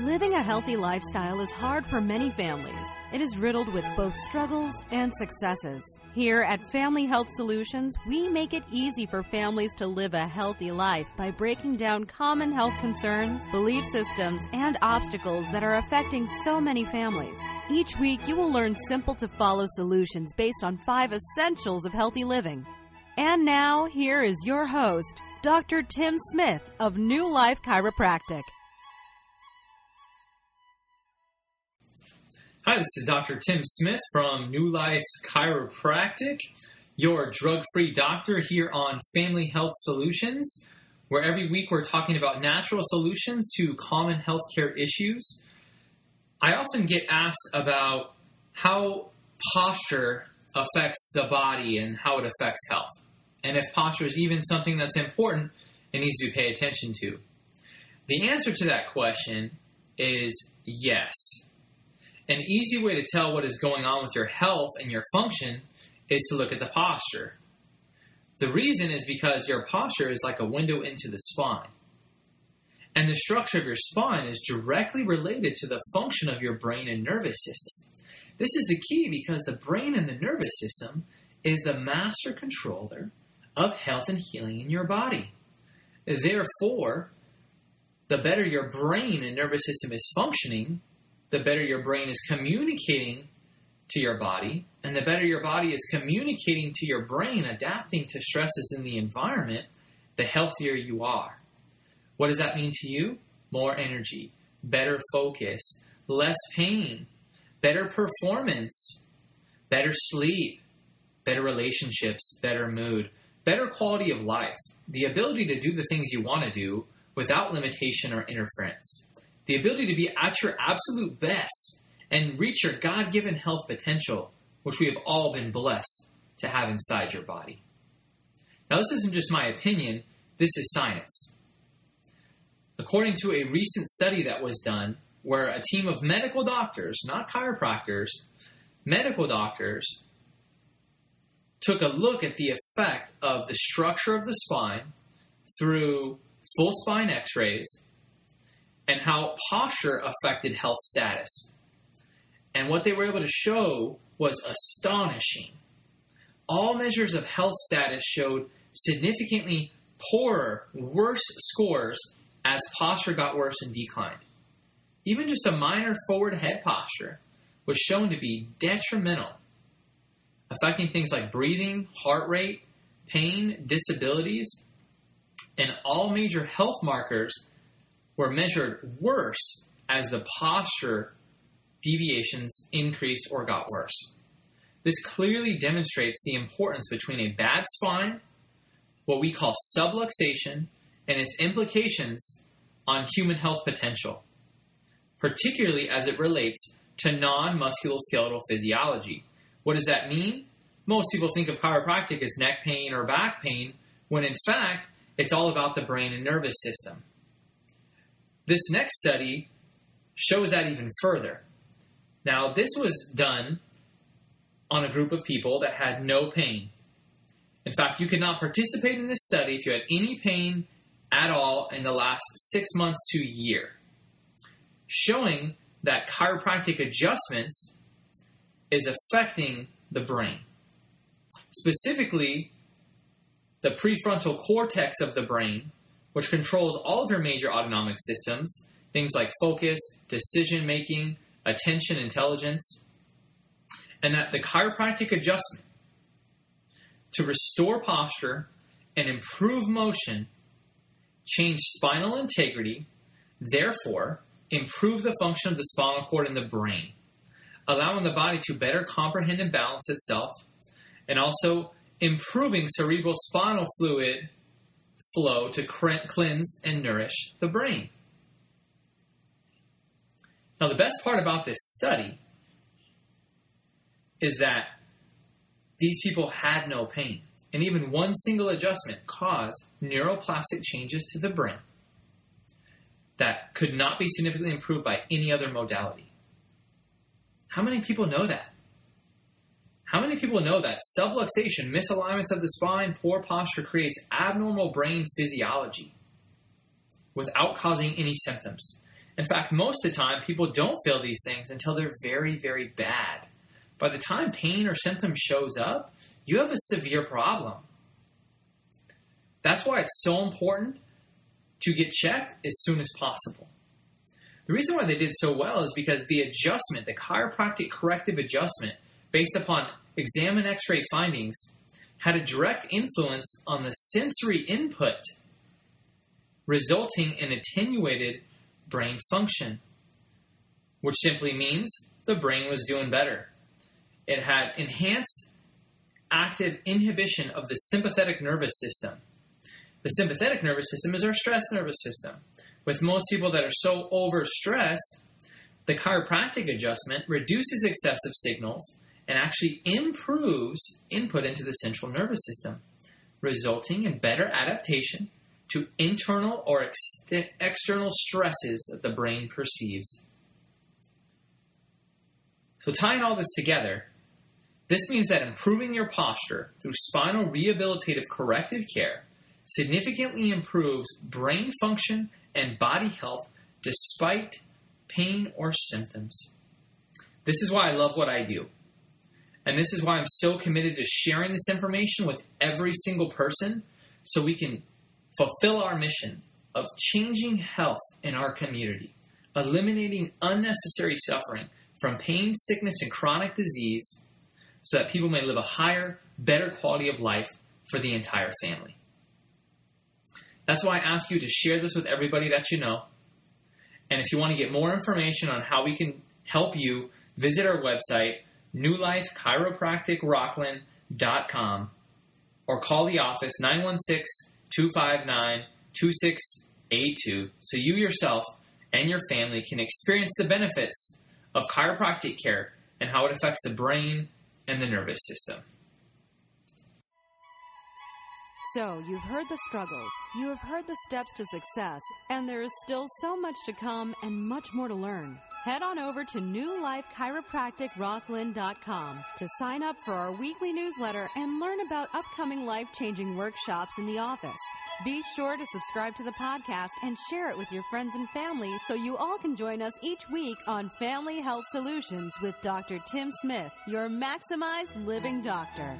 Living a healthy lifestyle is hard for many families. It is riddled with both struggles and successes. Here at Family Health Solutions, we make it easy for families to live a healthy life by breaking down common health concerns, belief systems, and obstacles that are affecting so many families. Each week, you will learn simple to follow solutions based on five essentials of healthy living. And now, here is your host, Dr. Tim Smith of New Life Chiropractic. Hi, this is Dr. Tim Smith from New Life Chiropractic, your drug free doctor here on Family Health Solutions, where every week we're talking about natural solutions to common healthcare issues. I often get asked about how posture affects the body and how it affects health. And if posture is even something that's important, and needs to be paid attention to. The answer to that question is yes. An easy way to tell what is going on with your health and your function is to look at the posture. The reason is because your posture is like a window into the spine. And the structure of your spine is directly related to the function of your brain and nervous system. This is the key because the brain and the nervous system is the master controller of health and healing in your body. Therefore, the better your brain and nervous system is functioning, the better your brain is communicating to your body, and the better your body is communicating to your brain, adapting to stresses in the environment, the healthier you are. What does that mean to you? More energy, better focus, less pain, better performance, better sleep, better relationships, better mood, better quality of life, the ability to do the things you want to do without limitation or interference the ability to be at your absolute best and reach your God given health potential, which we have all been blessed to have inside your body. Now, this isn't just my opinion, this is science. According to a recent study that was done, where a team of medical doctors, not chiropractors, medical doctors, took a look at the effect of the structure of the spine through full spine x rays and how posture affected health status. And what they were able to show was astonishing. All measures of health status showed significantly poorer, worse scores as posture got worse and declined. Even just a minor forward head posture was shown to be detrimental, affecting things like breathing, heart rate, pain, disabilities, and all major health markers were measured worse as the posture deviations increased or got worse. This clearly demonstrates the importance between a bad spine, what we call subluxation, and its implications on human health potential, particularly as it relates to non musculoskeletal physiology. What does that mean? Most people think of chiropractic as neck pain or back pain, when in fact, it's all about the brain and nervous system. This next study shows that even further. Now, this was done on a group of people that had no pain. In fact, you could not participate in this study if you had any pain at all in the last six months to a year, showing that chiropractic adjustments is affecting the brain. Specifically, the prefrontal cortex of the brain which controls all of your major autonomic systems, things like focus, decision making, attention, intelligence, and that the chiropractic adjustment to restore posture and improve motion change spinal integrity, therefore, improve the function of the spinal cord in the brain, allowing the body to better comprehend and balance itself, and also improving cerebral spinal fluid flow to cleanse and nourish the brain. Now, the best part about this study is that these people had no pain, and even one single adjustment caused neuroplastic changes to the brain that could not be significantly improved by any other modality. How many people know that? How many people know that subluxation, misalignments of the spine, poor posture creates abnormal brain physiology without causing any symptoms? In fact, most of the time, people don't feel these things until they're very, very bad. By the time pain or symptom shows up, you have a severe problem. That's why it's so important to get checked as soon as possible. The reason why they did so well is because the adjustment, the chiropractic corrective adjustment, based upon exam and x ray findings, had a direct influence on the sensory input, resulting in attenuated brain function, which simply means the brain was doing better. It had enhanced active inhibition of the sympathetic nervous system. The sympathetic nervous system is our stress nervous system. With most people that are so overstressed, the chiropractic adjustment reduces excessive signals and actually improves input into the central nervous system, resulting in better adaptation to internal or ex- external stresses that the brain perceives. So, tying all this together, this means that improving your posture through spinal rehabilitative corrective care significantly improves brain function and body health despite pain or symptoms. This is why I love what I do. And this is why I'm so committed to sharing this information with every single person so we can fulfill our mission of changing health in our community, eliminating unnecessary suffering from pain, sickness, and chronic disease so that people may live a higher, better quality of life for the entire family. That's why I ask you to share this with everybody that you know. And if you want to get more information on how we can help you, visit our website, newlifechiropracticrocklin.com, or call the office 916 259 2682 so you yourself and your family can experience the benefits of chiropractic care and how it affects the brain and the nervous system. So, you've heard the struggles, you have heard the steps to success, and there is still so much to come and much more to learn. Head on over to newlifechiropracticrocklin.com to sign up for our weekly newsletter and learn about upcoming life changing workshops in the office. Be sure to subscribe to the podcast and share it with your friends and family so you all can join us each week on Family Health Solutions with Dr. Tim Smith, your maximized living doctor.